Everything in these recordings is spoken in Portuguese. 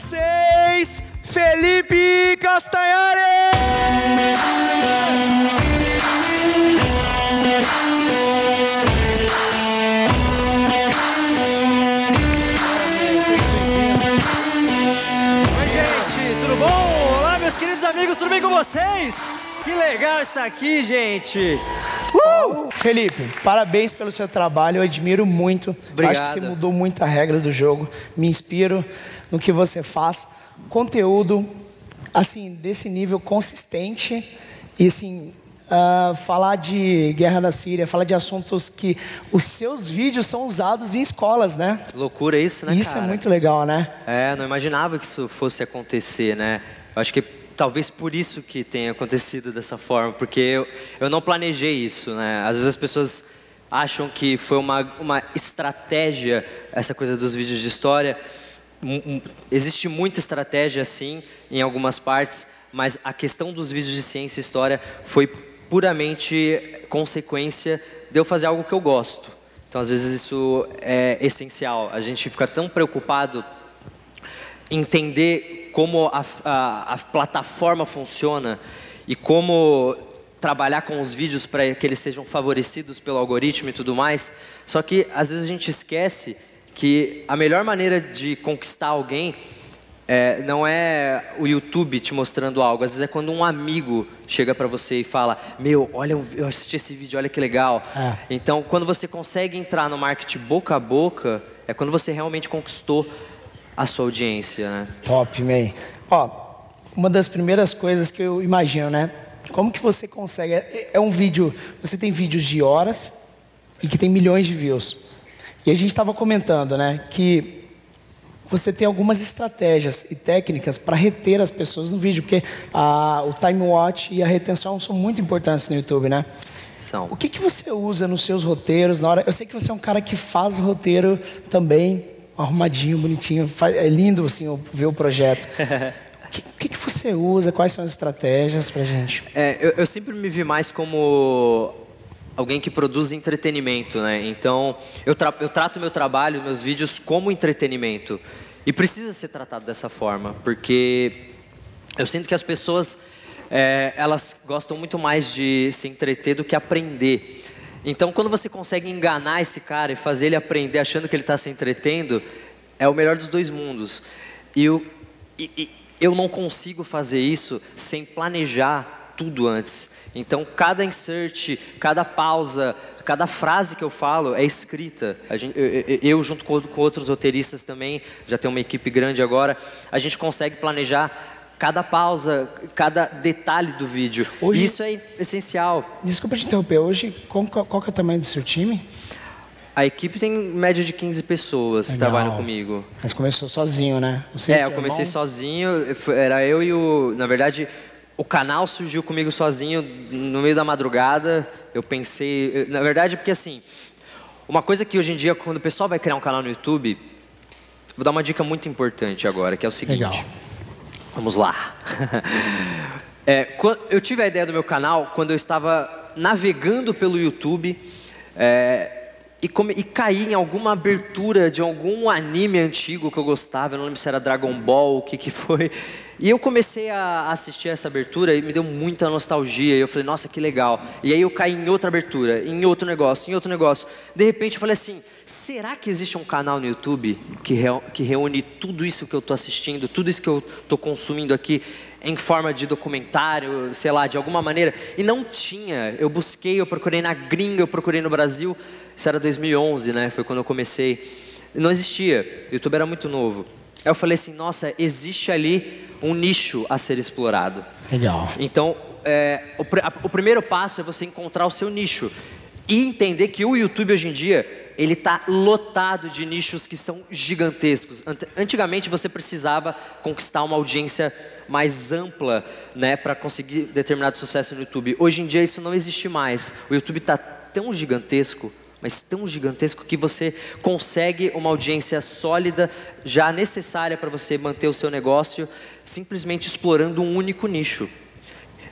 vocês, Felipe Castanhari! Oi, gente, tudo bom? Olá, meus queridos amigos, tudo bem com vocês? Que legal estar aqui, gente. Uh! Felipe, parabéns pelo seu trabalho, eu admiro muito. Obrigado. Acho que você mudou muito a regra do jogo. Me inspiro no que você faz. Conteúdo, assim, desse nível consistente e, assim, ah, falar de guerra da Síria, falar de assuntos que os seus vídeos são usados em escolas, né? Loucura isso, né, Isso cara? é muito legal, né? É, não imaginava que isso fosse acontecer, né? Eu acho que talvez por isso que tenha acontecido dessa forma, porque eu, eu não planejei isso, né? Às vezes as pessoas acham que foi uma, uma estratégia essa coisa dos vídeos de história. Existe muita estratégia, sim, em algumas partes, mas a questão dos vídeos de ciência e história foi puramente consequência de eu fazer algo que eu gosto. Então, às vezes, isso é essencial. A gente fica tão preocupado entender como a, a- a plataforma funciona e como trabalhar com os vídeos para que eles sejam favorecidos pelo algoritmo e tudo mais. Só que às vezes a gente esquece que a melhor maneira de conquistar alguém é, não é o YouTube te mostrando algo. Às vezes é quando um amigo chega para você e fala: Meu, olha, eu assisti esse vídeo, olha que legal. É. Então, quando você consegue entrar no marketing boca a boca, é quando você realmente conquistou a sua audiência, né? Top, man. Ó, uma das primeiras coisas que eu imagino, né? Como que você consegue? É, é um vídeo. Você tem vídeos de horas e que tem milhões de views. E a gente estava comentando, né? Que você tem algumas estratégias e técnicas para reter as pessoas no vídeo, porque a, o time watch e a retenção são muito importantes no YouTube, né? São. O que, que você usa nos seus roteiros na hora? Eu sei que você é um cara que faz roteiro também, arrumadinho, bonitinho. Faz- é lindo assim ver o projeto. O que, que, que você usa? Quais são as estratégias pra gente? É, eu, eu sempre me vi mais como alguém que produz entretenimento, né? Então, eu, tra eu trato meu trabalho, meus vídeos como entretenimento. E precisa ser tratado dessa forma, porque eu sinto que as pessoas, é, elas gostam muito mais de se entreter do que aprender. Então, quando você consegue enganar esse cara e fazer ele aprender achando que ele está se entretendo, é o melhor dos dois mundos. E eu, e- e eu não consigo fazer isso sem planejar tudo antes. Então, cada insert, cada pausa, cada frase que eu falo é escrita. Gente- eu, eu- junto com, com outros roteiristas também, já tem uma equipe grande agora, a gente consegue planejar cada pausa, cada detalhe do vídeo. Hoje- isso é essencial. Desculpa te interromper. Hoje, qual, qual- que é o tamanho do seu time? A equipe tem média de 15 pessoas que Legal. trabalham comigo. Mas começou sozinho, né? Você É, eu comecei irmão? sozinho, era eu e o. Na verdade, o canal surgiu comigo sozinho no meio da madrugada. Eu pensei. Na verdade, porque assim. Uma coisa que hoje em dia, quando o pessoal vai criar um canal no YouTube, vou dar uma dica muito importante agora, que é o seguinte. Legal. Vamos lá. É, eu tive a ideia do meu canal quando eu estava navegando pelo YouTube é, e, come- e caí em alguma abertura de algum anime antigo que eu gostava, eu não lembro se era Dragon Ball, o que, que foi. E eu comecei a assistir essa abertura e me deu muita nostalgia. E eu falei, nossa, que legal. E aí eu caí em outra abertura, em outro negócio, em outro negócio. De repente eu falei assim, será que existe um canal no YouTube que, reúne tudo isso que eu estou assistindo, tudo isso que eu estou consumindo aqui em forma de documentário, sei lá, de alguma maneira? E não tinha. Eu busquei, eu procurei na gringa, eu procurei no Brasil. Isso era 2011, né? Foi quando eu comecei. Não existia. O YouTube era muito novo. Aí eu falei assim, nossa, existe ali um nicho a ser explorado. Legal. Então, é, o, a- o primeiro passo é você encontrar o seu nicho e entender que o YouTube hoje em dia ele está lotado de nichos que são gigantescos. Ant- Antigamente você precisava conquistar uma audiência mais ampla, né, para conseguir determinado sucesso no YouTube. Hoje em dia isso não existe mais. O YouTube está tão gigantesco, mas tão gigantesco que você consegue uma audiência sólida, já necessária para você manter o seu negócio, simplesmente explorando um único nicho.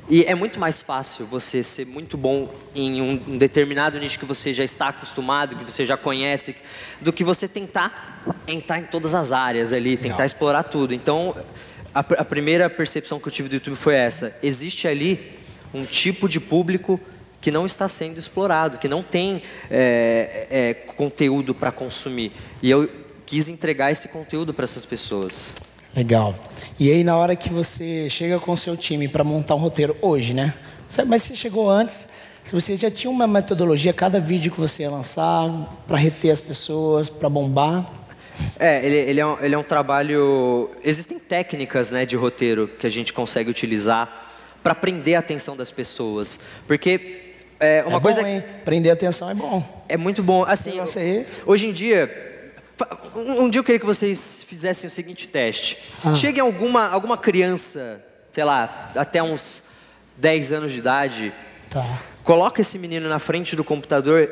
E é muito mais fácil você ser muito bom em um, determinado nicho que você já está acostumado, que você já conhece, do que você tentar entrar em todas as áreas ali, tentar Legal. explorar tudo. Então, a, a primeira percepção que eu tive do YouTube foi essa: existe ali um tipo de público que não está sendo explorado, que não tem é, é, conteúdo para consumir. E eu quis entregar esse conteúdo para essas pessoas. Legal. E aí, na hora que você chega com o seu time para montar um roteiro hoje, né? Mas você chegou antes, se você já tinha uma metodologia, cada vídeo que você ia lançar, para reter as pessoas, para bombar? É, ele, ele, é um, ele é um trabalho. Existem técnicas né, de roteiro que a gente consegue utilizar para prender a atenção das pessoas. Porque é uma é coisa. Bom, hein? Prender a atenção é bom. É muito bom. Assim, hoje em dia, um dia eu queria que vocês fizessem o seguinte teste. Ah. Chegue alguma, alguma criança, sei lá, até uns 10 anos de idade, tá. coloca esse menino na frente do computador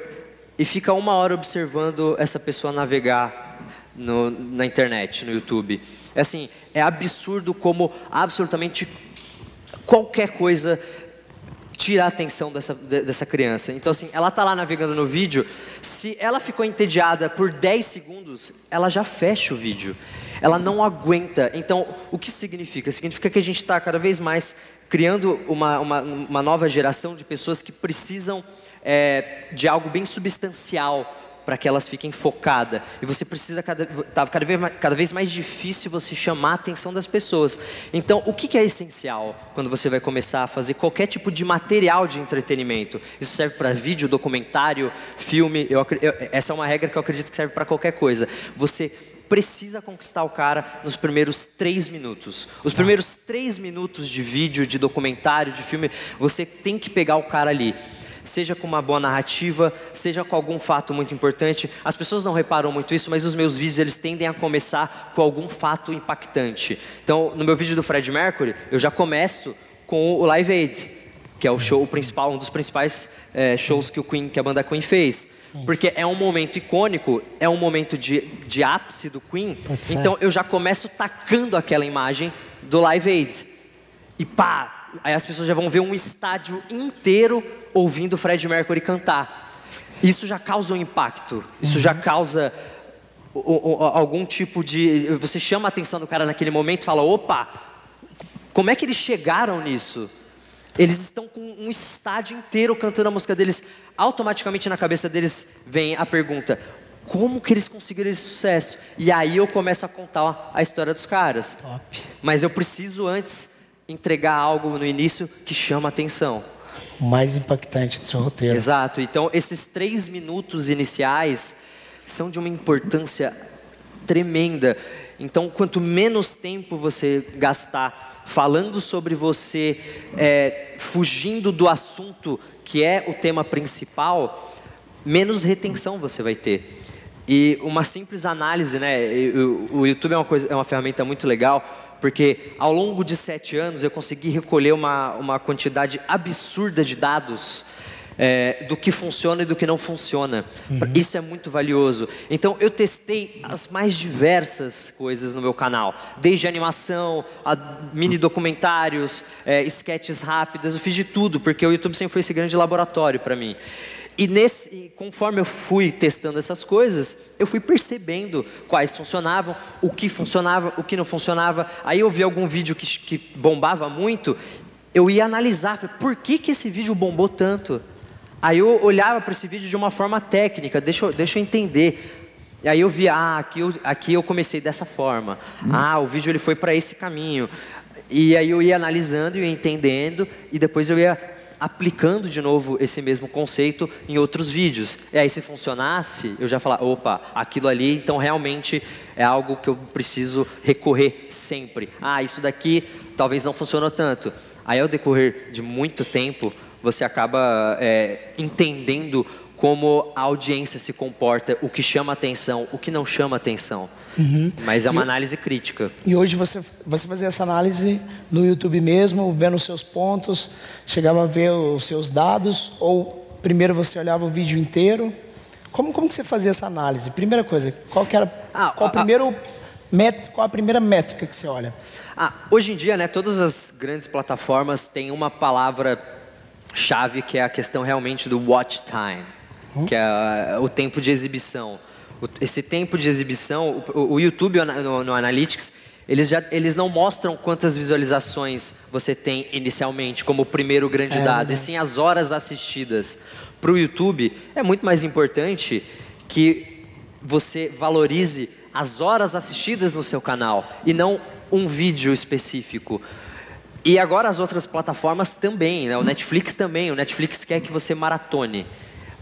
e fica uma hora observando essa pessoa navegar no, na internet, no YouTube. É assim, é absurdo como absolutamente qualquer coisa tira a atenção dessa, dessa criança. Então, assim, ela está lá navegando no vídeo, se ela ficou entediada por 10 segundos, ela já fecha o vídeo. Ela não aguenta. Então, o que significa? Significa que a gente está cada vez mais criando uma, uma, uma, nova geração de pessoas que precisam é, de algo bem substancial para que elas fiquem focadas. E você precisa, cada, tá cada, vez, cada vez mais difícil você chamar a atenção das pessoas. Então, o que, que é essencial quando você vai começar a fazer qualquer tipo de material de entretenimento? Isso serve para vídeo, documentário, filme. Eu, eu, essa é uma regra que eu acredito que serve para qualquer coisa. Você precisa conquistar o cara nos primeiros três minutos. Os primeiros três minutos de vídeo, de documentário, de filme, você tem que pegar o cara ali seja com uma boa narrativa, seja com algum fato muito importante. As pessoas não reparam muito isso, mas os meus vídeos eles tendem a começar com algum fato impactante. Então, no meu vídeo do Fred Mercury, eu já começo com o Live Aid, que é o show principal, um dos principais é, shows que o Queen, que a banda Queen fez. Porque é um momento icônico, é um momento de, de ápice do Queen. Então eu já começo tacando aquela imagem do Live Aid. E pá, aí as pessoas já vão ver um estádio inteiro ouvindo Fred Mercury cantar. Isso já causa um impacto, isso uhum. já causa algum tipo de. Você chama a atenção do cara naquele momento e fala: opa, como é que eles chegaram nisso? Eles estão com um estádio inteiro cantando a música deles. Automaticamente na cabeça deles vem a pergunta: como que eles conseguiram esse sucesso? E aí eu começo a contar a história dos caras. Top. Mas eu preciso antes entregar algo no início que chama atenção o mais impactante do seu roteiro. Exato. Então, esses três minutos iniciais são de uma importância tremenda. Então, quanto menos tempo você gastar falando sobre você, é, fugindo do assunto que é o tema principal, menos retenção você vai ter. E uma simples análise, né? O YouTube é uma, coisa, é uma ferramenta muito legal porque ao longo de sete anos eu consegui recolher uma, uma quantidade absurda de dados é, do que funciona e do que não funciona. Uhum. Isso é muito valioso. Então eu testei as mais diversas coisas no meu canal, desde animação, a mini documentários, é, sketches rápidas, eu fiz de tudo, porque o YouTube sempre foi esse grande laboratório para mim. E nesse, conforme eu fui testando essas coisas, eu fui percebendo quais funcionavam, o que funcionava, o que não funcionava. Aí eu vi algum vídeo que, que bombava muito, eu ia analisar, por que, que esse vídeo bombou tanto? Aí eu olhava para esse vídeo de uma forma técnica, deixa eu, deixa eu entender. E aí eu vi, ah, aqui eu, aqui eu comecei dessa forma. Hum. Ah, o vídeo ele foi para esse caminho. E aí eu ia analisando, ia entendendo, e depois eu ia aplicando de novo esse mesmo conceito em outros vídeos. E aí, se funcionasse, eu já falar, opa, aquilo ali, então realmente é algo que eu preciso recorrer sempre. Ah, isso daqui talvez não funcionou tanto. Aí, ao decorrer de muito tempo, você acaba é, entendendo como a audiência se comporta, o que chama atenção, o que não chama atenção. Uhum. Mas é uma e, análise crítica. E hoje você, você fazia essa análise no YouTube mesmo, vendo os seus pontos, chegava a ver os seus dados, ou primeiro você olhava o vídeo inteiro? Como, como que você fazia essa análise? Primeira coisa, qual que era, ah, qual a, primeiro Met, qual a primeira métrica que você olha? Ah, hoje em dia, né, todas as grandes plataformas têm uma palavra chave que é a questão realmente do watch time, hum? que é o tempo de exibição. Esse tempo de exibição, o, o YouTube no, no Analytics, eles, já, eles não mostram quantas visualizações você tem inicialmente, como o primeiro grande é, dado, e sim as horas assistidas. Para o YouTube, é muito mais importante que você valorize as horas assistidas no seu canal e não um vídeo específico. E agora as outras plataformas também, né? o Netflix também. O Netflix quer que você maratone.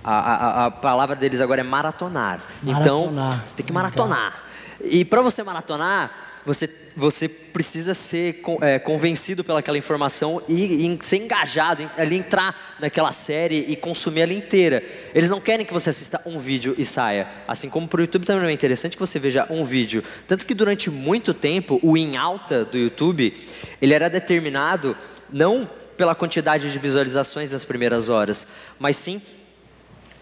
A, a, a palavra deles agora é maratonar. Então, maratonar. Então, você tem que maratonar. E para você maratonar, você, você precisa ser é, convencido pelaquela informação e, e ser engajado, ali entrar naquela série e consumir ela inteira. Eles não querem que você assista um vídeo e saia. Assim como para o YouTube também é interessante que você veja um vídeo. Tanto que durante muito tempo, o em alta do YouTube, ele era determinado não pela quantidade de visualizações nas primeiras horas, mas sim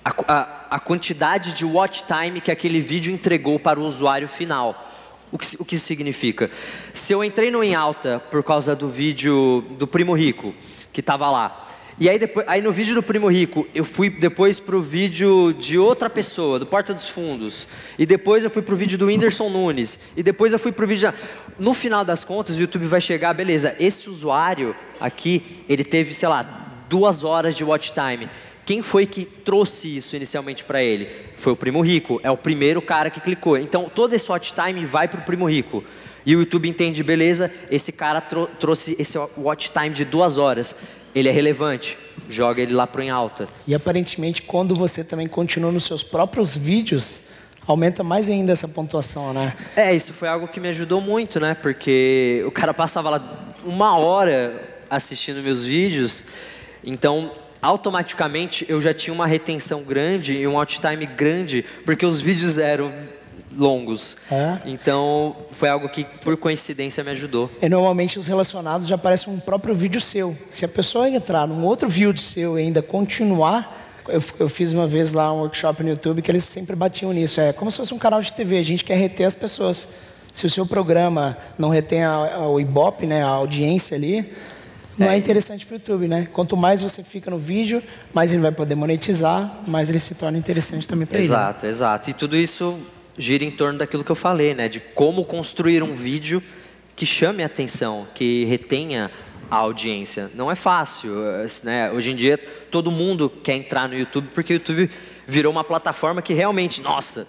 a, a, a quantidade de watch time que aquele vídeo entregou para o usuário final. O que, o que isso significa? Se eu entrei no em alta por causa do vídeo do Primo Rico, que estava lá, e aí, depois, aí no vídeo do Primo Rico, eu fui depois para o vídeo de outra pessoa, do Porta dos Fundos. E depois eu fui para o vídeo do Whindersson Nunes. E depois eu fui para o vídeo... No final das contas, o YouTube vai chegar, beleza, esse usuário aqui, ele teve, sei lá, duas horas de watch time. Quem foi que trouxe isso inicialmente para ele? Foi o Primo Rico, é o primeiro cara que clicou. Então, todo esse watch time vai para o Primo Rico. E o YouTube entende, beleza, esse cara trou trouxe esse watch time de duas horas. Ele é relevante, joga ele lá para em alta. E aparentemente, quando você também continua nos seus próprios vídeos, aumenta mais ainda essa pontuação, né? É, isso foi algo que me ajudou muito, né? Porque o cara passava lá uma hora assistindo meus vídeos, então automaticamente eu já tinha uma retenção grande e um out time grande, porque os vídeos eram longos. É. Então, foi algo que, por coincidência, me ajudou. E normalmente os relacionados já aparecem um próprio vídeo seu. Se a pessoa entrar num outro vídeo seu e ainda continuar, eu, eu, fiz uma vez lá um workshop no YouTube que eles sempre batiam nisso. É como se fosse um canal de TV. A gente quer reter as pessoas. Se o seu programa não retém a, a, o Ibope, né, a audiência ali, não é, é interessante para o YouTube, né? Quanto mais você fica no vídeo, mais ele vai poder monetizar, mais ele se torna interessante também para ele. Exato, exato. E tudo isso gira em torno daquilo que eu falei, né? De como construir um vídeo que chame a atenção, que retenha a audiência. Não é fácil, né? Hoje em dia todo mundo quer entrar no YouTube porque o YouTube virou uma plataforma que realmente, nossa,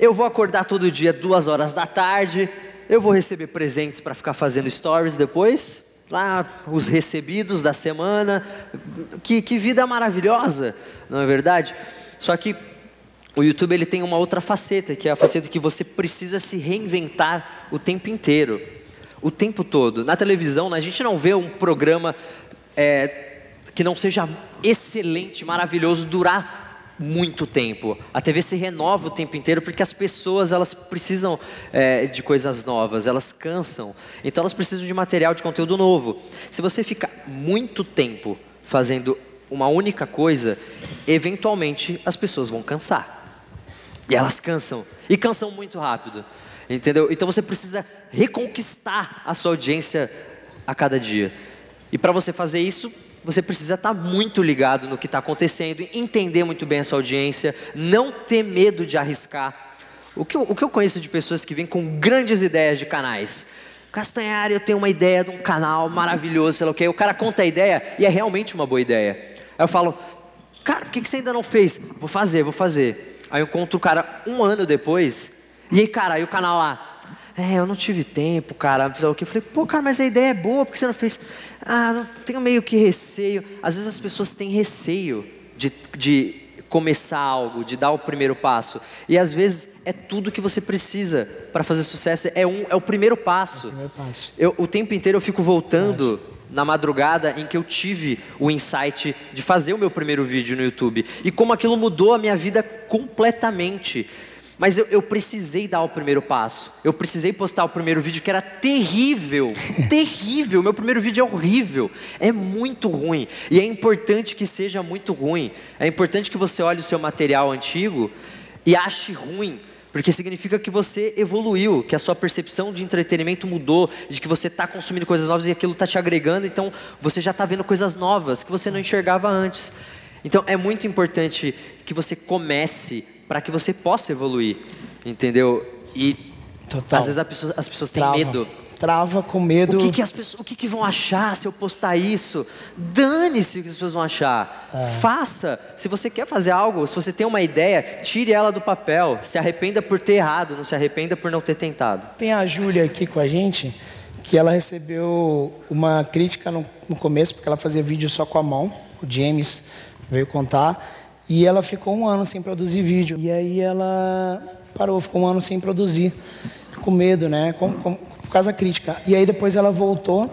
eu vou acordar todo dia duas horas da tarde, eu vou receber presentes para ficar fazendo stories depois lá os recebidos da semana. Que, que vida maravilhosa, não é verdade? Só que o YouTube ele tem uma outra faceta, que é a faceta que você precisa se reinventar o tempo inteiro, o tempo todo. Na televisão, a gente não vê um programa é, que não seja excelente, maravilhoso, durar muito tempo. A TV se renova o tempo inteiro porque as pessoas elas precisam é, de coisas novas, elas cansam. Então elas precisam de material, de conteúdo novo. Se você ficar muito tempo fazendo uma única coisa, eventualmente as pessoas vão cansar. E elas cansam. E cansam muito rápido. Entendeu? Então você precisa reconquistar a sua audiência a cada dia. E para você fazer isso, você precisa estar muito ligado no que está acontecendo, entender muito bem a sua audiência, não ter medo de arriscar. O que, eu, o que eu conheço de pessoas que vêm com grandes ideias de canais. Castanhari, eu tenho uma ideia de um canal maravilhoso, sei lá o quê. O cara conta a ideia e é realmente uma boa ideia. Aí eu falo, cara, por que, que você ainda não fez? Vou fazer, vou fazer. Aí eu encontro o cara um ano depois, e aí, cara, aí o canal lá, é, eu não tive tempo, cara. Eu falei, pô, cara, mas a ideia é boa, por que você não fez? Ah, não, tenho meio que receio. Às vezes as pessoas têm receio de, de começar algo, de dar o primeiro passo. E às vezes é tudo que você precisa para fazer sucesso. É, um, é o primeiro passo. É o, primeiro passo. Eu, o tempo inteiro eu fico voltando na madrugada em que eu tive o insight de fazer o meu primeiro vídeo no YouTube. E como aquilo mudou a minha vida completamente. Mas eu, eu, precisei dar o primeiro passo. Eu precisei postar o primeiro vídeo que era terrível. terrível. Meu primeiro vídeo é horrível. É muito ruim. E é importante que seja muito ruim. É importante que você olhe o seu material antigo e ache ruim Porque significa que você evoluiu, que a sua percepção de entretenimento mudou, de que você está consumindo coisas novas e aquilo está te agregando, então você já está vendo coisas novas que você não enxergava antes. Então é muito importante que você comece para que você possa evoluir, entendeu? E Total. às vezes as pessoas, as pessoas têm Trava. medo. Trava com medo. O que, que as pessoas, o que, que vão achar se eu postar isso? Dane-se o que as pessoas vão achar. Faça. Se você quer fazer algo, se você tem uma ideia, tire ela do papel. Se arrependa por ter errado, não se arrependa por não ter tentado. Tem a Júlia aqui com a gente, que ela recebeu uma crítica no, no começo, porque ela fazia vídeo só com a mão. O James veio contar. E ela ficou um ano sem produzir vídeo. E aí ela parou, ficou um ano sem produzir. Com medo, né? Com, com, por causa da crítica. E aí depois ela voltou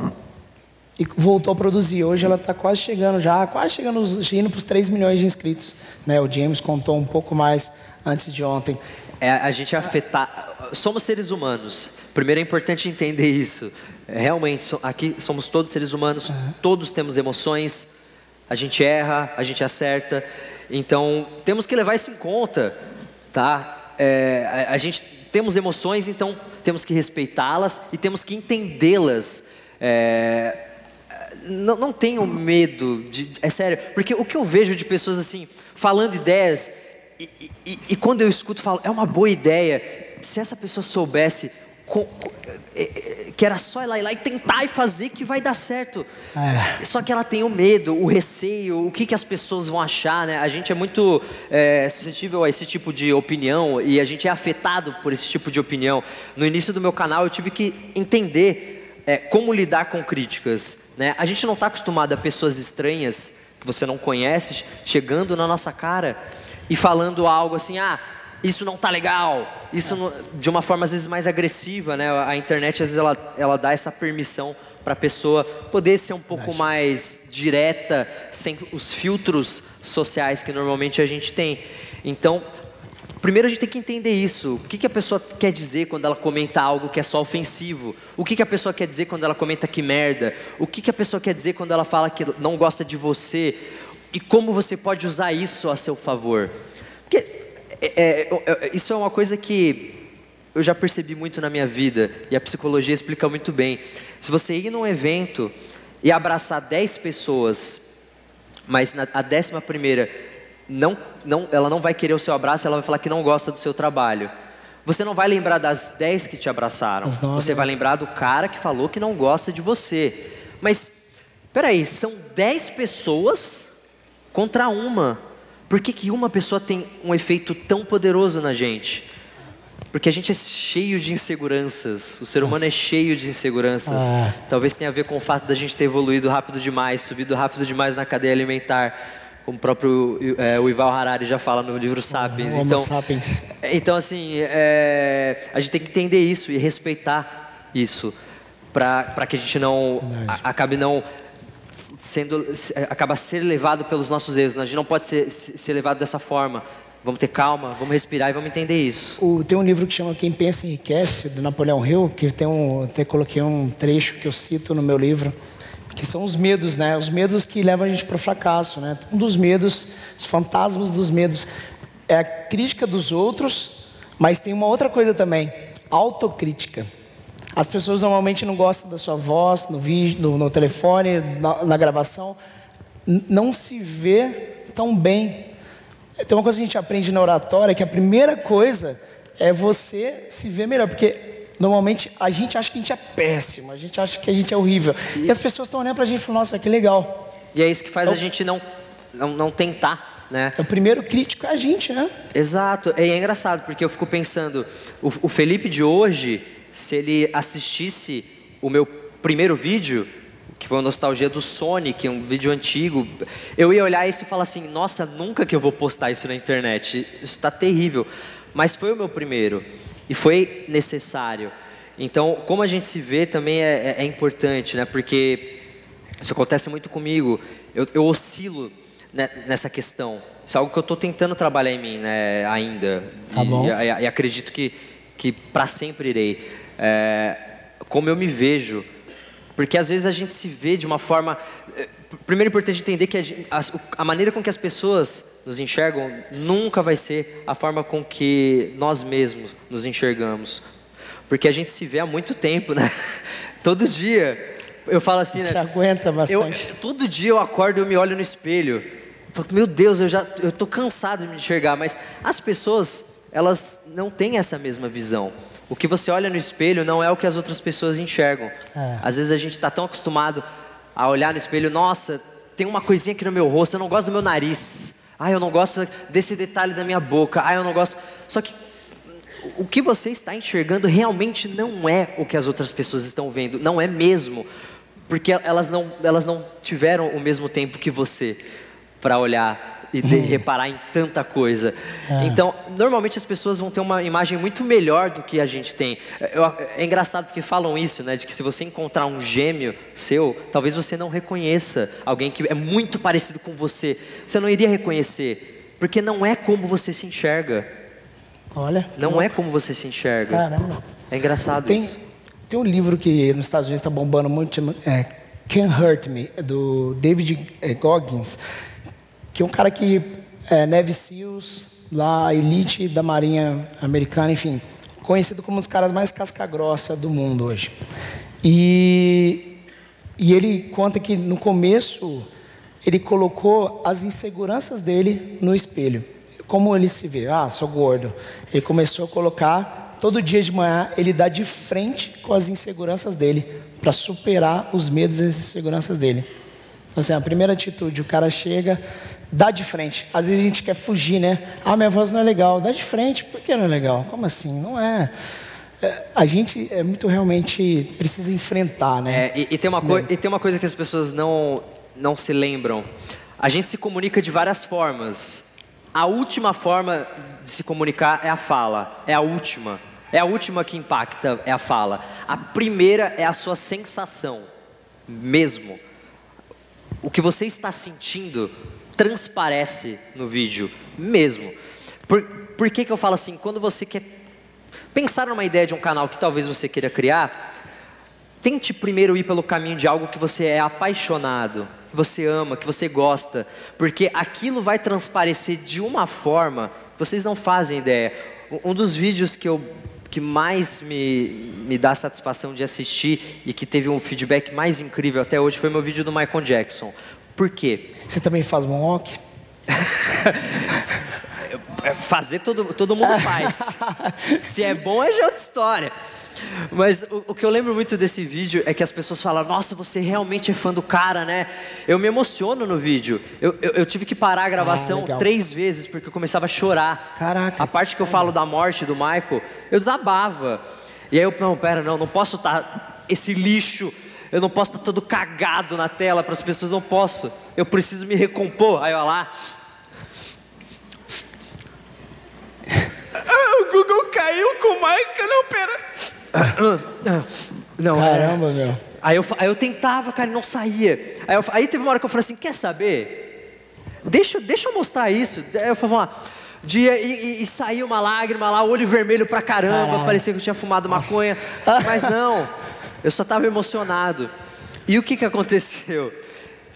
e voltou a produzir. Hoje ela está quase chegando já, quase chegando, indo para os 3 milhões de inscritos. Né? O James contou um pouco mais antes de ontem. É, a gente afetar. Somos seres humanos. Primeiro é importante entender isso. Realmente, aqui somos todos seres humanos, todos temos emoções, a gente erra, a gente acerta. Então, temos que levar isso em conta, tá? É, a, a gente temos emoções, então temos que respeitá-las e temos que entendê-las. É, não, não tenham medo, de, é sério, porque o que eu vejo de pessoas assim, falando ideias, e, e- e quando eu escuto, falo, é uma boa ideia. Se essa pessoa soubesse co- co- é, é, que era só ir lá, ir lá e tentar e fazer que vai dar certo. É. Só que ela tem o medo, o receio, o que, que as pessoas vão achar, né? A gente é muito é, suscetível a esse tipo de opinião e a gente é afetado por esse tipo de opinião. No início do meu canal eu tive que entender é, como lidar com críticas, né? A gente não está acostumado a pessoas estranhas que você não conhece chegando na nossa cara e falando algo assim, ah, isso não tá legal, isso não- de uma forma às vezes mais agressiva, né? A internet às vezes ela, ela dá essa permissão para a pessoa poder ser um pouco mais direta, sem os filtros sociais que normalmente a gente tem. Então, primeiro a gente tem que entender isso. O que, que a pessoa quer dizer quando ela comenta algo que é só ofensivo? O que, que a pessoa quer dizer quando ela comenta que merda? O que, que a pessoa quer dizer quando ela fala que não gosta de você? E como você pode usar isso a seu favor? Porque é, é, isso é uma coisa que eu já percebi muito na minha vida e a psicologia explica muito bem. Se você ir num evento e abraçar 10 pessoas, mas na, a décima primeira não, não, ela não vai querer o seu abraço, ela vai falar que não gosta do seu trabalho. Você não vai lembrar das 10 que te abraçaram. Você vai lembrar do cara que falou que não gosta de você. Mas, peraí, são 10 pessoas contra uma. Por que, que uma pessoa tem um efeito tão poderoso na gente? Porque a gente é cheio de inseguranças. O ser humano é cheio de inseguranças. Ah. Talvez tenha a ver com o fato da gente ter evoluído rápido demais, subido rápido demais na cadeia alimentar, como o próprio é, o Ival Harari já fala no livro Sapiens. Homo Então, sapiens. então assim, é, a gente tem que entender isso e respeitar isso, para que a gente não a- acabe não sendo se- acaba ser levado pelos nossos erros. A gente não pode ser, se- ser levado dessa forma. Vamos ter calma, vamos respirar e vamos entender isso. O- tem um livro que chama Quem Pensa Enriquece, do Napoleão Hill, que tem um, até coloquei um trecho que eu cito no meu livro, que são os medos, né? Os medos que levam a gente para o fracasso, né? Um dos medos, os fantasmas dos medos, é a crítica dos outros, mas tem uma outra coisa também, autocrítica. As pessoas normalmente não gostam da sua voz, no vídeo, no, no telefone, na, na gravação, N- não se vê tão bem tem uma coisa que a gente aprende na oratória que a primeira coisa é você se ver melhor, porque normalmente a gente acha que a gente é péssimo, a gente acha que a gente é horrível. E, as pessoas estão olhando pra gente e falam, nossa, que legal. E é isso que faz a gente não, não, não tentar, né? O primeiro crítico é a gente, né? Exato, e é engraçado porque eu fico pensando, o, o Felipe de hoje, se ele assistisse o meu primeiro vídeo, que foi a nostalgia do Sonic, um vídeo antigo, eu ia olhar isso e falar assim, nossa, nunca que eu vou postar isso na internet, isso está terrível. Mas foi o meu primeiro e foi necessário. Então, como a gente se vê também é, é- é importante, né? Porque isso acontece muito comigo. Eu, eu oscilo ne- nessa questão. Isso é algo que eu estou tentando trabalhar em mim, né? Ainda. Tá e. E, e acredito que que para sempre irei. É, como eu me vejo Porque às vezes a gente se vê de uma forma. eh, Primeiro é importante entender que a, a maneira com que as pessoas nos enxergam nunca vai ser a forma com que nós mesmos nos enxergamos. Porque a gente se vê há muito tempo, né? Todo dia. Eu falo assim, né? Você aguenta Eu, bastante. todo dia eu acordo e eu me olho no espelho. Eu falo, meu Deus, eu já eu tô cansado de me enxergar, mas as pessoas, elas não têm essa mesma visão. O que você olha no espelho não é o que as outras pessoas enxergam. É. Às vezes a gente está tão acostumado a olhar no espelho, nossa, tem uma coisinha aqui no meu rosto, eu não gosto do meu nariz. Ah, eu não gosto desse detalhe da minha boca. Ah, eu não gosto. Só que o que você está enxergando realmente não é o que as outras pessoas estão vendo, não é mesmo, porque elas não, elas não tiveram o mesmo tempo que você para olhar e de- reparar em tanta coisa. Então, normalmente as pessoas vão ter uma imagem muito melhor do que a gente tem. É engraçado porque falam isso, né, de que se você encontrar um gêmeo seu, talvez você não reconheça alguém que é muito parecido com você. Você não iria reconhecer, porque não é como você se enxerga. Olha. Não é como você se enxerga. Caramba. É engraçado Tem, isso. tem um livro que nos Estados Unidos está bombando muito, chama, é, Can't Hurt Me, é do David é, Goggins, que é um cara que é Navy SEALs, lá elite da Marinha Americana, enfim, conhecido como um dos caras mais casca-grossa do mundo hoje. E, e ele conta que no começo ele colocou as inseguranças dele no espelho. Como ele se vê? Ah, sou gordo. Ele começou a colocar, todo dia de manhã, ele dá de frente com as inseguranças dele, para superar os medos e as inseguranças dele. Então, assim, a primeira atitude, o cara chega, dá de frente. Às vezes a gente quer fugir, né? Ah, minha voz não é legal. Dá de frente, por que não é legal? Como assim? Não é. É, A gente é muito realmente precisa enfrentar, né? É, e, e tem uma e tem uma coisa que as pessoas não, não se lembram. A gente se comunica de várias formas. A última forma de se comunicar é a fala. É a última. É a última que impacta, é a fala. A primeira é a sua sensação, mesmo. O que você está sentindo transparece no vídeo, mesmo. Por, por que, que eu falo assim? Quando você quer pensar numa ideia de um canal que talvez você queira criar, tente primeiro ir pelo caminho de algo que você é apaixonado, que você ama, que você gosta, porque aquilo vai transparecer de uma forma que vocês não fazem ideia. Um- dos vídeos que eu que mais me, me dá satisfação de assistir e que teve um feedback mais incrível até hoje foi meu vídeo do Michael Jackson. Por quê? Você também faz moonwalk? É, Fazer todo, todo mundo faz. Se é bom, é já outra história. Mas o, o que eu lembro muito desse vídeo é que as pessoas falam: Nossa, você realmente é fã do cara, né? Eu me emociono no vídeo. Eu, eu, eu tive que parar a gravação legal. três vezes porque eu começava a chorar. Caraca. A parte que eu falo da morte do Michael, eu desabava. E aí eu, não, pera, não, não posso estar esse lixo. Eu não posso estar todo cagado na tela para as pessoas, não posso. Eu preciso me recompor. Aí eu lá. Ah, o Google caiu com o Michael, não, pera. Não, é. Caramba, meu. Aí eu, aí eu tentava, cara, e não saía. Aí, eu aí teve uma hora que eu falei assim, quer saber? Deixa, deixa eu mostrar isso. Aí eu falei, vamos lá. Dia, e, e, e saiu uma lágrima lá, olho vermelho pra caramba, Caralho. parecia que eu tinha fumado maconha. Mas não, eu só estava emocionado. E o que, que aconteceu?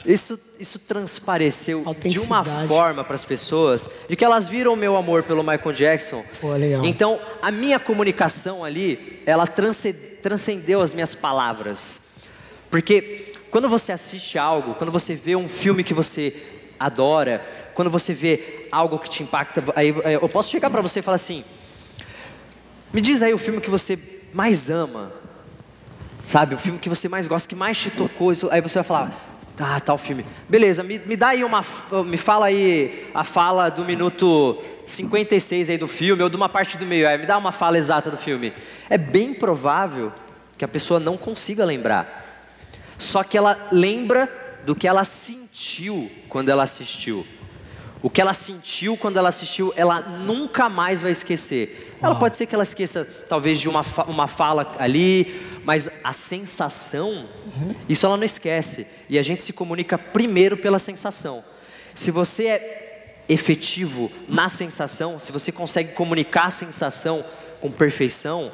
Isso, isso transpareceu de uma forma para as pessoas, de que elas viram o meu amor pelo Michael Jackson. Pô. Então, a minha comunicação ali, ela transce- transcendeu as minhas palavras. Porque quando você assiste algo, quando você vê um filme que você adora, quando você vê algo que te impacta, aí eu posso chegar para você e falar assim: me diz aí o filme que você mais ama, sabe? O filme que você mais gosta, que mais te tocou. isso- Aí você vai falar: ah, tal filme. Beleza, me, me dá aí uma, me fala aí a fala do minuto 56 aí do filme ou de uma parte do meio. Aí me dá uma fala exata do filme. É bem provável que a pessoa não consiga lembrar. Só que ela lembra do que ela sentiu quando ela assistiu. O que ela sentiu quando ela assistiu, ela nunca mais vai esquecer. Ela pode ser que ela esqueça, talvez, de uma, uma fala ali, mas a sensação, isso ela não esquece. E a gente se comunica primeiro pela sensação. Se você é efetivo na sensação, se você consegue comunicar a sensação com perfeição,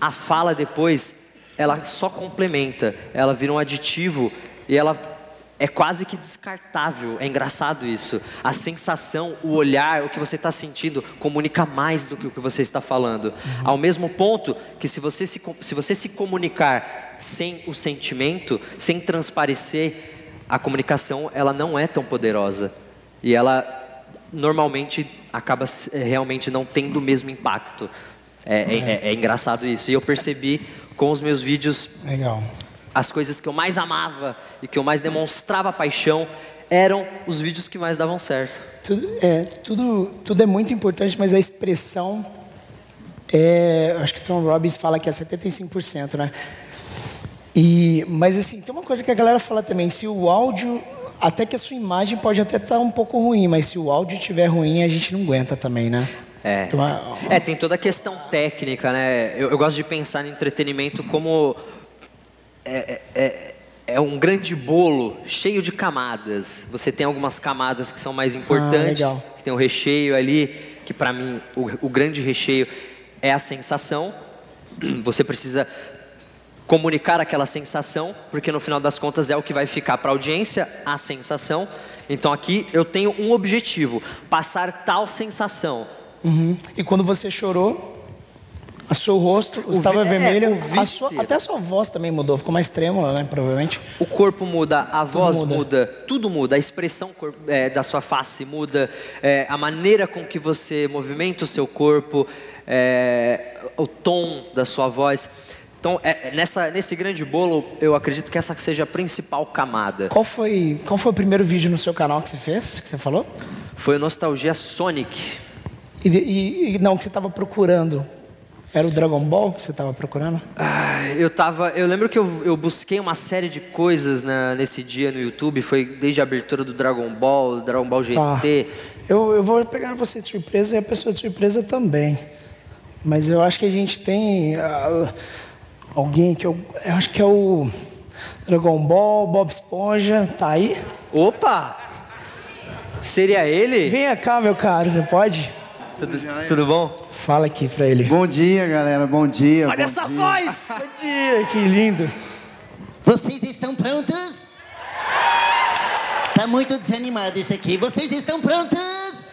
a fala depois ela só complementa, ela vira um aditivo e ela é quase que descartável. É engraçado isso. A sensação, o olhar, o que você está sentindo comunica mais do que o que você está falando. Uhum. Ao mesmo ponto que se você se, se você se comunicar sem o sentimento, sem transparecer, a comunicação ela não é tão poderosa e ela normalmente acaba realmente não tendo o mesmo impacto. É, é, é, é engraçado isso. E eu percebi com os meus vídeos. Legal as coisas que eu mais amava e que eu mais demonstrava paixão eram os vídeos que mais davam certo. Tudo é, tudo, tudo é muito importante, mas a expressão é, acho que Tom Robbins fala que é 75%, né? E, mas assim, tem uma coisa que a galera fala também, se o áudio, até que a sua imagem pode até estar tá um pouco ruim, mas se o áudio estiver ruim, a gente não aguenta também, né? É. Então, é, tem toda a questão técnica, né? Eu, eu gosto de pensar no entretenimento como é, é, é, é um grande bolo cheio de camadas. Você tem algumas camadas que são mais importantes. Ah, você tem o recheio ali, que para mim o, o grande recheio é a sensação. Você precisa comunicar aquela sensação, porque no final das contas é o que vai ficar para a audiência, a sensação. Então aqui eu tenho um objetivo: passar tal sensação. Uhum. E quando você chorou, o seu rosto o estava vi... vermelho. É, a sua, até a sua voz também mudou, ficou mais trêmula, né? Provavelmente. O corpo muda, a tudo voz muda. muda. tudo muda. A expressão é, da sua face muda, é, a maneira com que você movimenta o seu corpo, é, o tom da sua voz. Então, é, nessa, nesse grande bolo, eu acredito que essa seja a principal camada. Qual foi, qual foi o primeiro vídeo no seu canal que você fez, que você falou? Foi o Nostalgia Sonic. E, e, e não, que você estava procurando. Era o Dragon Ball que você estava procurando? Ah, eu tava, eu lembro que eu, eu busquei uma série de coisas na, nesse dia no YouTube. Foi desde a abertura do Dragon Ball, Dragon Ball GT. Tá. Eu, eu vou pegar você de surpresa e a pessoa de surpresa também. Mas eu acho que a gente tem uh, alguém que eu, eu acho que é o Dragon Ball, Bob Esponja, tá aí? Opa! Seria ele? Venha cá, meu caro, você pode? Tudo, tudo bom? Fala aqui pra ele. Bom dia, galera. Bom dia. Olha bom essa dia. voz! bom dia, que lindo. Vocês estão prontos? Tá muito desanimado isso aqui. Vocês estão prontos?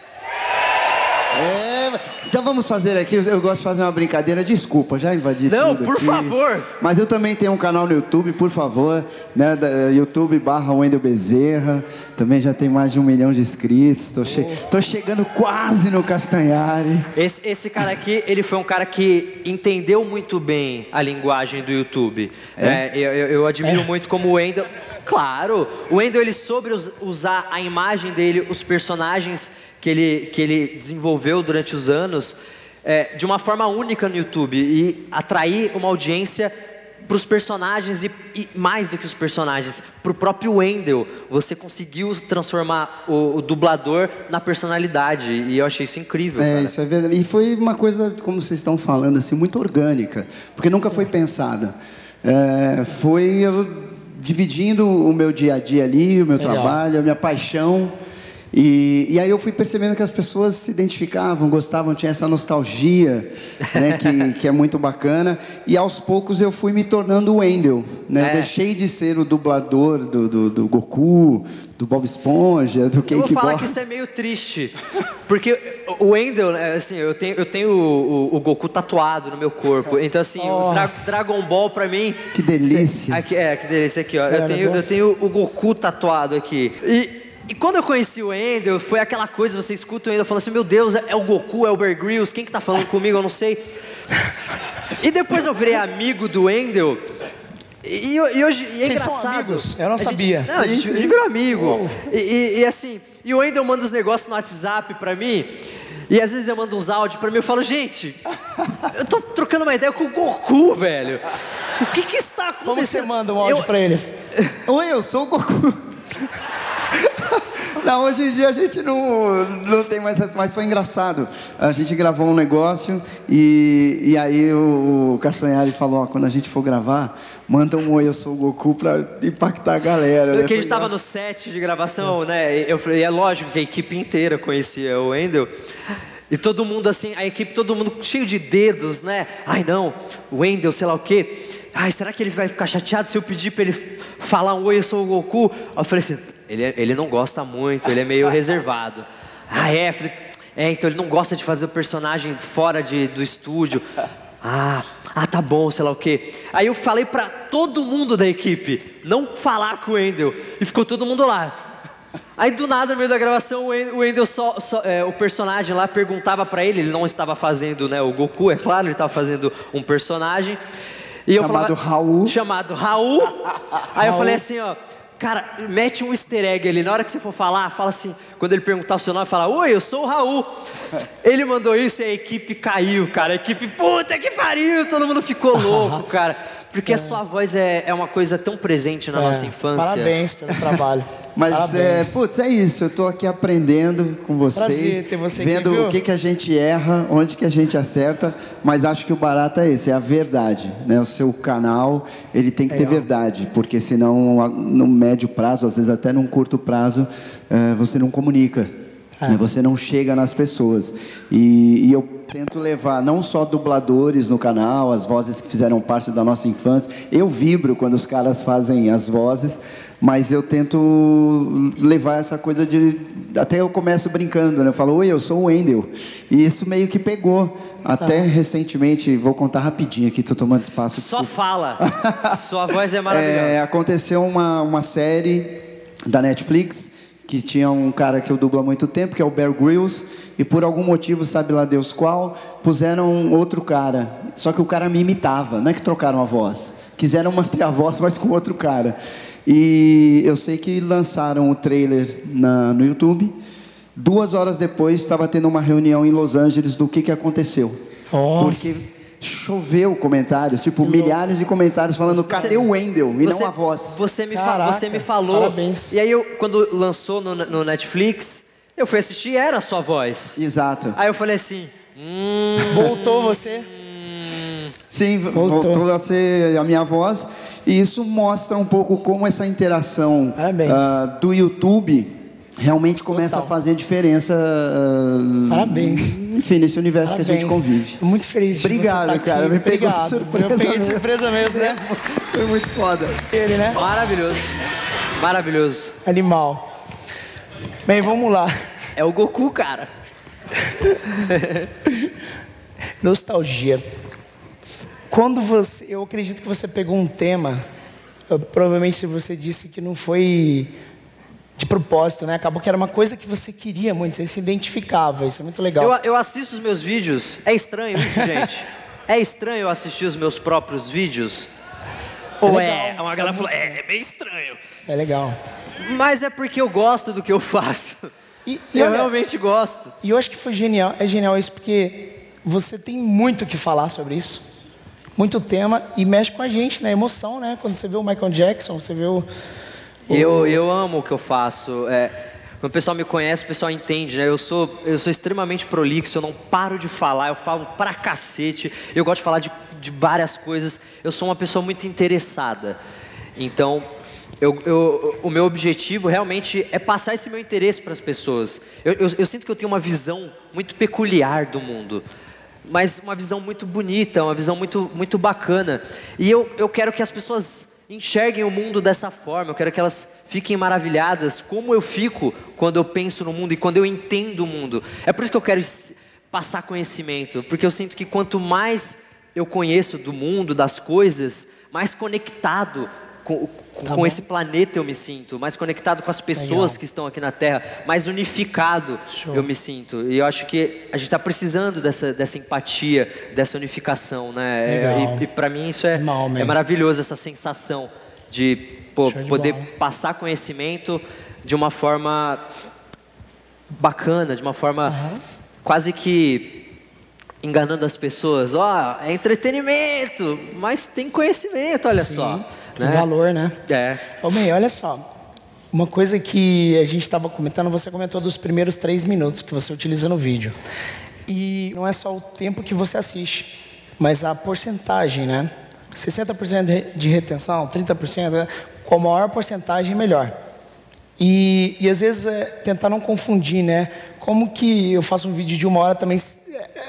É, então vamos fazer aqui, eu gosto de fazer uma brincadeira, desculpa, já invadi Não, tudo por aqui. favor. Mas eu também tenho um canal no YouTube, por favor, né, da, YouTube barra Wendel Bezerra, também já tem mais de um milhão de inscritos, tô, che oh. tô chegando quase no Castanhari. Esse, esse cara aqui, ele foi um cara que entendeu muito bem a linguagem do YouTube. É? É, eu, eu, admiro é. muito como o Wendel... Claro, o Wendel ele soube usar a imagem dele, os personagens que ele, que ele desenvolveu durante os anos é, de uma forma única no YouTube e atrair uma audiência para os personagens e, e, mais do que os personagens, para o próprio Wendell. Você conseguiu transformar o, o, dublador na personalidade e eu achei isso incrível. É, cara. isso é verdade. E foi uma coisa, como vocês estão falando, assim, muito orgânica, porque nunca foi pensada. É, foi eu dividindo o meu dia a dia ali, o meu Legal. trabalho, a minha paixão. E, e, aí eu fui percebendo que as pessoas se identificavam, gostavam, tinha essa nostalgia, né, que, que é muito bacana. E aos poucos eu fui me tornando o Wendell. Né? É. Deixei de ser o dublador do, do, do Goku, do Bob Esponja, do Cake Eu vou falar que isso é meio triste. Porque o Wendell, né, assim, eu tenho, eu tenho o, o, o Goku tatuado no meu corpo. Então, assim, o Dra Dragon Ball pra mim. Que delícia. Aqui, é, que delícia aqui, ó. eu, tenho, eu tenho o Goku tatuado aqui. E e quando eu conheci o Ender, foi aquela coisa, você escuta o Ender falando assim, meu Deus, é, o Goku, é o Bear Grylls, quem que tá falando comigo, eu não sei. E depois eu virei amigo do Endel. E, e, hoje e é Vocês engraçado. Eu não sabia. Gente, não, a, gente, a gente virou amigo. E, e, e, assim, e o Endel manda os negócios no WhatsApp pra mim. E às vezes eu mando uns áudios pra mim eu falo, gente, eu tô trocando uma ideia com o Goku, velho. O que que está acontecendo? Como você manda um áudio eu... pra ele? Oi, eu sou o Goku. Não, hoje em dia a gente não, não tem mais mas foi engraçado. A gente gravou um negócio e, e aí o, o Castanhari falou, ó, quando a gente for gravar, manda um oi, eu sou o Goku pra impactar a galera. Porque né? a gente estava no set de gravação, né? Eu falei, é lógico que a equipe inteira conhecia o Wendel. E todo mundo assim, a equipe, todo mundo cheio de dedos, né? Ai não, o Wendel, sei lá o quê. Ai, será que ele vai ficar chateado se eu pedir para ele falar um oi, eu sou o Goku? Eu falei assim, ele, ele não gosta muito, ele é meio reservado. Ah, é? Falei, é, então ele não gosta de fazer o personagem fora de, do estúdio. Ah, ah, tá bom, sei lá o quê. Aí eu falei para todo mundo da equipe não falar com o Wendel. E ficou todo mundo lá. Aí do nada, no meio da gravação, o Wendel só, só é, o personagem lá perguntava para ele, ele não estava fazendo, né, o Goku, é claro, ele estava fazendo um personagem. E chamado falava, Raul. Chamado Raul. Aí eu falei assim, ó, cara, mete um easter egg ali. Na hora que você for falar, fala assim, quando ele perguntar o seu nome, fala, oi, eu sou o Raul. Ele mandou isso e a equipe caiu, cara. A equipe, puta que pariu, todo mundo ficou louco, cara. Porque é. a sua voz é, é uma coisa tão presente na é. nossa infância. Parabéns pelo trabalho. Mas, é, putz, é isso. Eu estou aqui aprendendo com vocês. Prazer ter você vendo aqui, o que, que a gente erra, onde que a gente acerta. Mas acho que o barato é esse, é a verdade. Né? O seu canal, ele tem que ter verdade. Porque senão, no médio prazo, às vezes até num curto prazo, é, você não comunica. É. Né? Você não chega nas pessoas. E, e, eu tento levar não só dubladores no canal, as vozes que fizeram parte da nossa infância. Eu vibro quando os caras fazem as vozes, mas eu tento levar essa coisa de. Até eu começo brincando, né? Eu falo, oi, eu sou o Wendel. E isso meio que pegou. Até ah. recentemente, vou contar rapidinho aqui, estou tomando espaço. Só fala. Sua voz é maravilhosa. É, aconteceu uma, uma série da Netflix que tinha um cara que eu dublo há muito tempo, que é o Bear Grylls, e por algum motivo, sabe lá Deus qual, puseram outro cara. Só que o cara me imitava, não é que trocaram a voz. Quiseram manter a voz, mas com outro cara. E eu sei que lançaram o trailer na, no YouTube. Duas horas depois, estava tendo uma reunião em Los Angeles do que, que aconteceu. Nossa. Porque choveu comentários, tipo, milhares de comentários falando, cadê o Wendel? E você, não a voz. Você me, Caraca, você me falou. Parabéns. E aí, eu, quando lançou no, no, Netflix, eu fui assistir era a sua voz. Exato. Aí eu falei assim. Hum, Voltou você? Sim, voltou. voltou. a ser a minha voz. E isso mostra um pouco como essa interação uh, do YouTube realmente começa Total. a fazer diferença. Uh, Parabéns. Enfim, nesse universo Parabéns. que a gente convive. Muito feliz. Obrigado, cara. Me pegou Obrigado. de surpresa. Eu peguei de surpresa mesmo, né? Foi muito foda. Ele, né? Maravilhoso. Maravilhoso. Animal. Bem, vamos lá. É o Goku, cara. Nostalgia. Quando você. Eu acredito que você pegou um tema. Provavelmente você disse que não foi de propósito, né? Acabou que era uma coisa que você queria muito, você se identificava, isso é muito legal. Eu, eu assisto os meus vídeos, é estranho isso, gente? é estranho eu assistir os meus próprios vídeos? É Ou legal, é? Uma galera é falou, é, é bem estranho. É legal. Mas é porque eu gosto do que eu faço. E, e eu olha, realmente gosto. E eu acho que foi genial, é genial isso porque você tem muito o que falar sobre isso. Muito tema e mexe com a gente, né? Emoção, né? Quando você vê o Michael Jackson, você vê o eu, eu amo o que eu faço. É, o pessoal me conhece, o pessoal entende, né? Eu sou, eu sou extremamente prolixo, eu não paro de falar, eu falo pra cacete, eu gosto de falar de, de várias coisas. Eu sou uma pessoa muito interessada. Então, eu, eu, o meu objetivo realmente é passar esse meu interesse para as pessoas. Eu, eu, eu, sinto que eu tenho uma visão muito peculiar do mundo, mas uma visão muito bonita, uma visão muito, muito bacana. E eu, eu quero que as pessoas enxerguem o mundo dessa forma, eu quero que elas fiquem maravilhadas, como eu fico quando eu penso no mundo e quando eu entendo o mundo. É por isso que eu quero passar conhecimento, porque eu sinto que quanto mais eu conheço do mundo, das coisas, mais conectado com, tá com esse planeta eu me sinto, mais conectado com as pessoas Legal. que estão aqui na Terra, mais unificado Show. eu me sinto. E eu acho que a gente está precisando dessa, dessa empatia, dessa unificação, né? É, e, e para mim isso é, Mal, é maravilhoso, essa sensação de pô, poder bola. passar conhecimento de uma forma bacana, de uma forma uhum. quase que enganando as pessoas. Ó, oh, é entretenimento, mas tem conhecimento, olha Sim. só. Né? valor, né? É. Homem, olha só. Uma coisa que a gente estava comentando, você comentou dos primeiros três minutos que você utiliza no vídeo. E não é só o tempo que você assiste, mas a porcentagem, né? 60% de retenção, 30%, né? com a maior porcentagem, melhor. E, e às vezes é, tentar não confundir, né? Como que eu faço um vídeo de uma hora também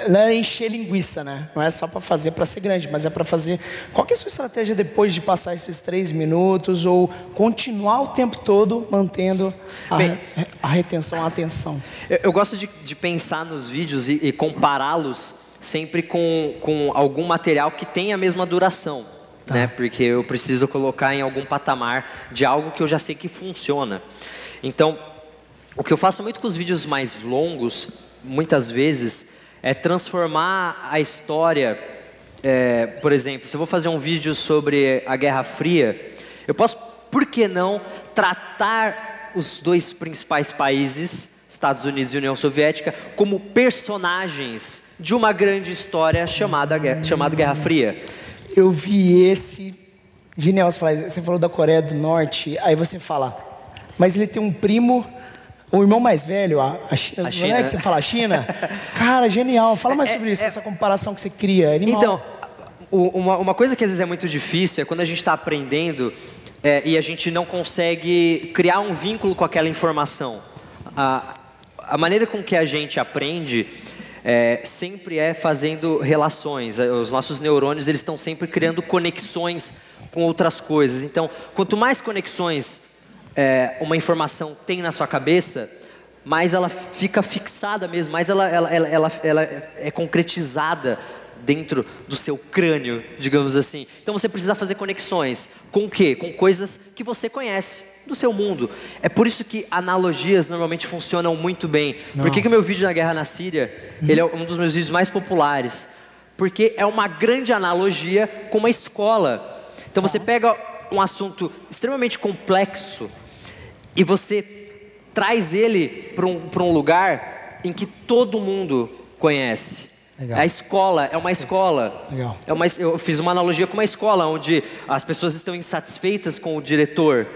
não é encher linguiça, né? Não é só para fazer para ser grande, mas é para fazer. Qual é a sua estratégia depois de passar esses três minutos ou continuar o tempo todo mantendo a, Bem, a retenção, a atenção? Eu, eu gosto de, de, pensar nos vídeos e, e compará-los sempre com, com algum material que tenha a mesma duração. Tá. Né? Porque eu preciso colocar em algum patamar de algo que eu já sei que funciona. Então, o que eu faço muito com os vídeos mais longos, muitas vezes, é transformar a história. É, por exemplo, se eu vou fazer um vídeo sobre a Guerra Fria, eu posso, por que não, tratar os dois principais países, Estados Unidos e União Soviética, como personagens de uma grande história chamada, chamada Guerra Fria. Eu vi esse. Genial, você falou da Coreia do Norte, aí você fala, mas ele tem um primo o irmão mais velho, a, a, China, a China. Não é que você fala China? Cara, genial. Fala mais é, sobre isso, é, essa comparação que você cria. Animal. Então, uma, uma, coisa que às vezes é muito difícil é quando a gente está aprendendo é, e a gente não consegue criar um vínculo com aquela informação. A, a maneira com que a gente aprende é, sempre é fazendo relações. Os nossos neurônios eles estão sempre criando conexões com outras coisas. Então, quanto mais conexões é, uma informação tem na sua cabeça, mais ela fica fixada mesmo, mais ela, ela, ela, ela, ela é concretizada dentro do seu crânio, digamos assim. Então você precisa fazer conexões. Com o quê? Com coisas que você conhece do seu mundo. É por isso que analogias normalmente funcionam muito bem. Não. Por que, que o meu vídeo da guerra na Síria, hum. ele é um dos meus vídeos mais populares? Porque é uma grande analogia com uma escola. Então você pega um assunto extremamente complexo, e você traz ele para um, um lugar em que todo mundo conhece. Legal. A escola é uma escola. Legal. É uma, eu fiz uma analogia com uma escola onde as pessoas estão insatisfeitas com o diretor.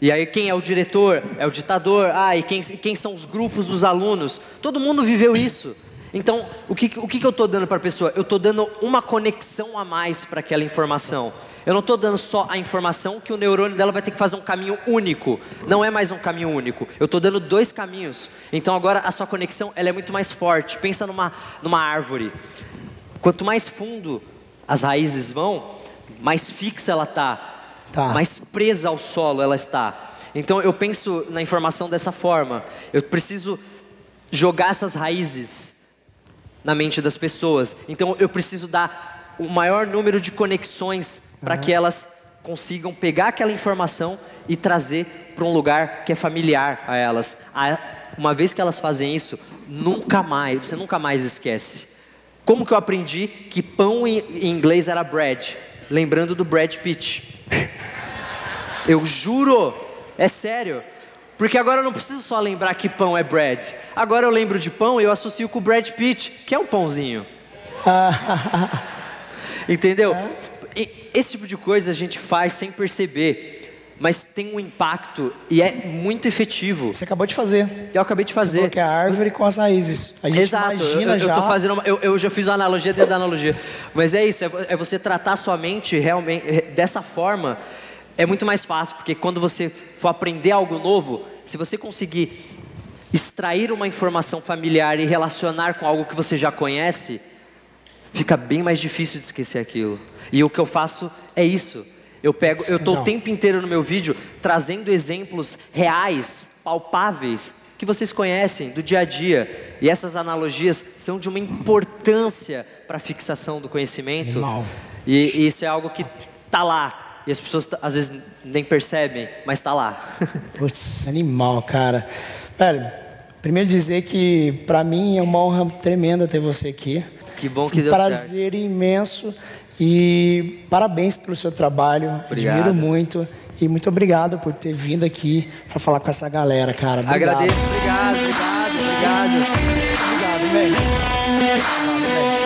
E aí quem é o diretor? É o ditador. Ah, e quem, quem são os grupos dos alunos? Todo mundo viveu isso. Então, o que, o que eu estou dando para a pessoa? Eu estou dando uma conexão a mais para aquela informação. Eu não estou dando só a informação que o neurônio dela vai ter que fazer um caminho único. Não é mais um caminho único. Eu estou dando dois caminhos. Então agora a sua conexão ela é muito mais forte. Pensa numa, numa árvore. Quanto mais fundo as raízes vão, mais fixa ela está. Tá. Mais presa ao solo ela está. Então eu penso na informação dessa forma. Eu preciso jogar essas raízes na mente das pessoas. Então eu preciso dar o maior número de conexões para que elas consigam pegar aquela informação e trazer para um lugar que é familiar a elas. Uma vez que elas fazem isso, nunca mais, você nunca mais esquece. Como que eu aprendi que pão em inglês era bread? Lembrando do Brad Pitt. Eu juro, é sério. Porque agora eu não preciso só lembrar que pão é bread. Agora eu lembro de pão e eu associo com o Brad Pitt, que é um pãozinho. Entendeu? esse tipo de coisa a gente faz sem perceber, mas tem um impacto e é muito efetivo. Você acabou de fazer. Eu acabei de fazer. Que é a árvore com as raízes. A gente Exato. imagina eu, já. Eu, fazendo uma, eu, eu, já fiz uma analogia dentro da analogia. Mas é isso, é, é você tratar sua mente realmente dessa forma. É muito mais fácil, porque quando você for aprender algo novo, se você conseguir extrair uma informação familiar e relacionar com algo que você já conhece, fica bem mais difícil de esquecer aquilo. E o que eu faço é isso. Eu pego, eu estou o tempo inteiro no meu vídeo trazendo exemplos reais, palpáveis, que vocês conhecem do dia a dia. E essas analogias são de uma importância para a fixação do conhecimento. E, e, isso é algo que está lá. E as pessoas às vezes nem percebem, mas está lá. Putz, animal, cara. Velho, primeiro dizer que para mim é uma honra tremenda ter você aqui. Que bom que um deu prazer certo. imenso. E parabéns pelo seu trabalho. Obrigado. Admiro muito. E muito obrigado por ter vindo aqui para falar com essa galera, cara. Obrigado. Agradeço, obrigado, obrigado, obrigado. Obrigado, velho.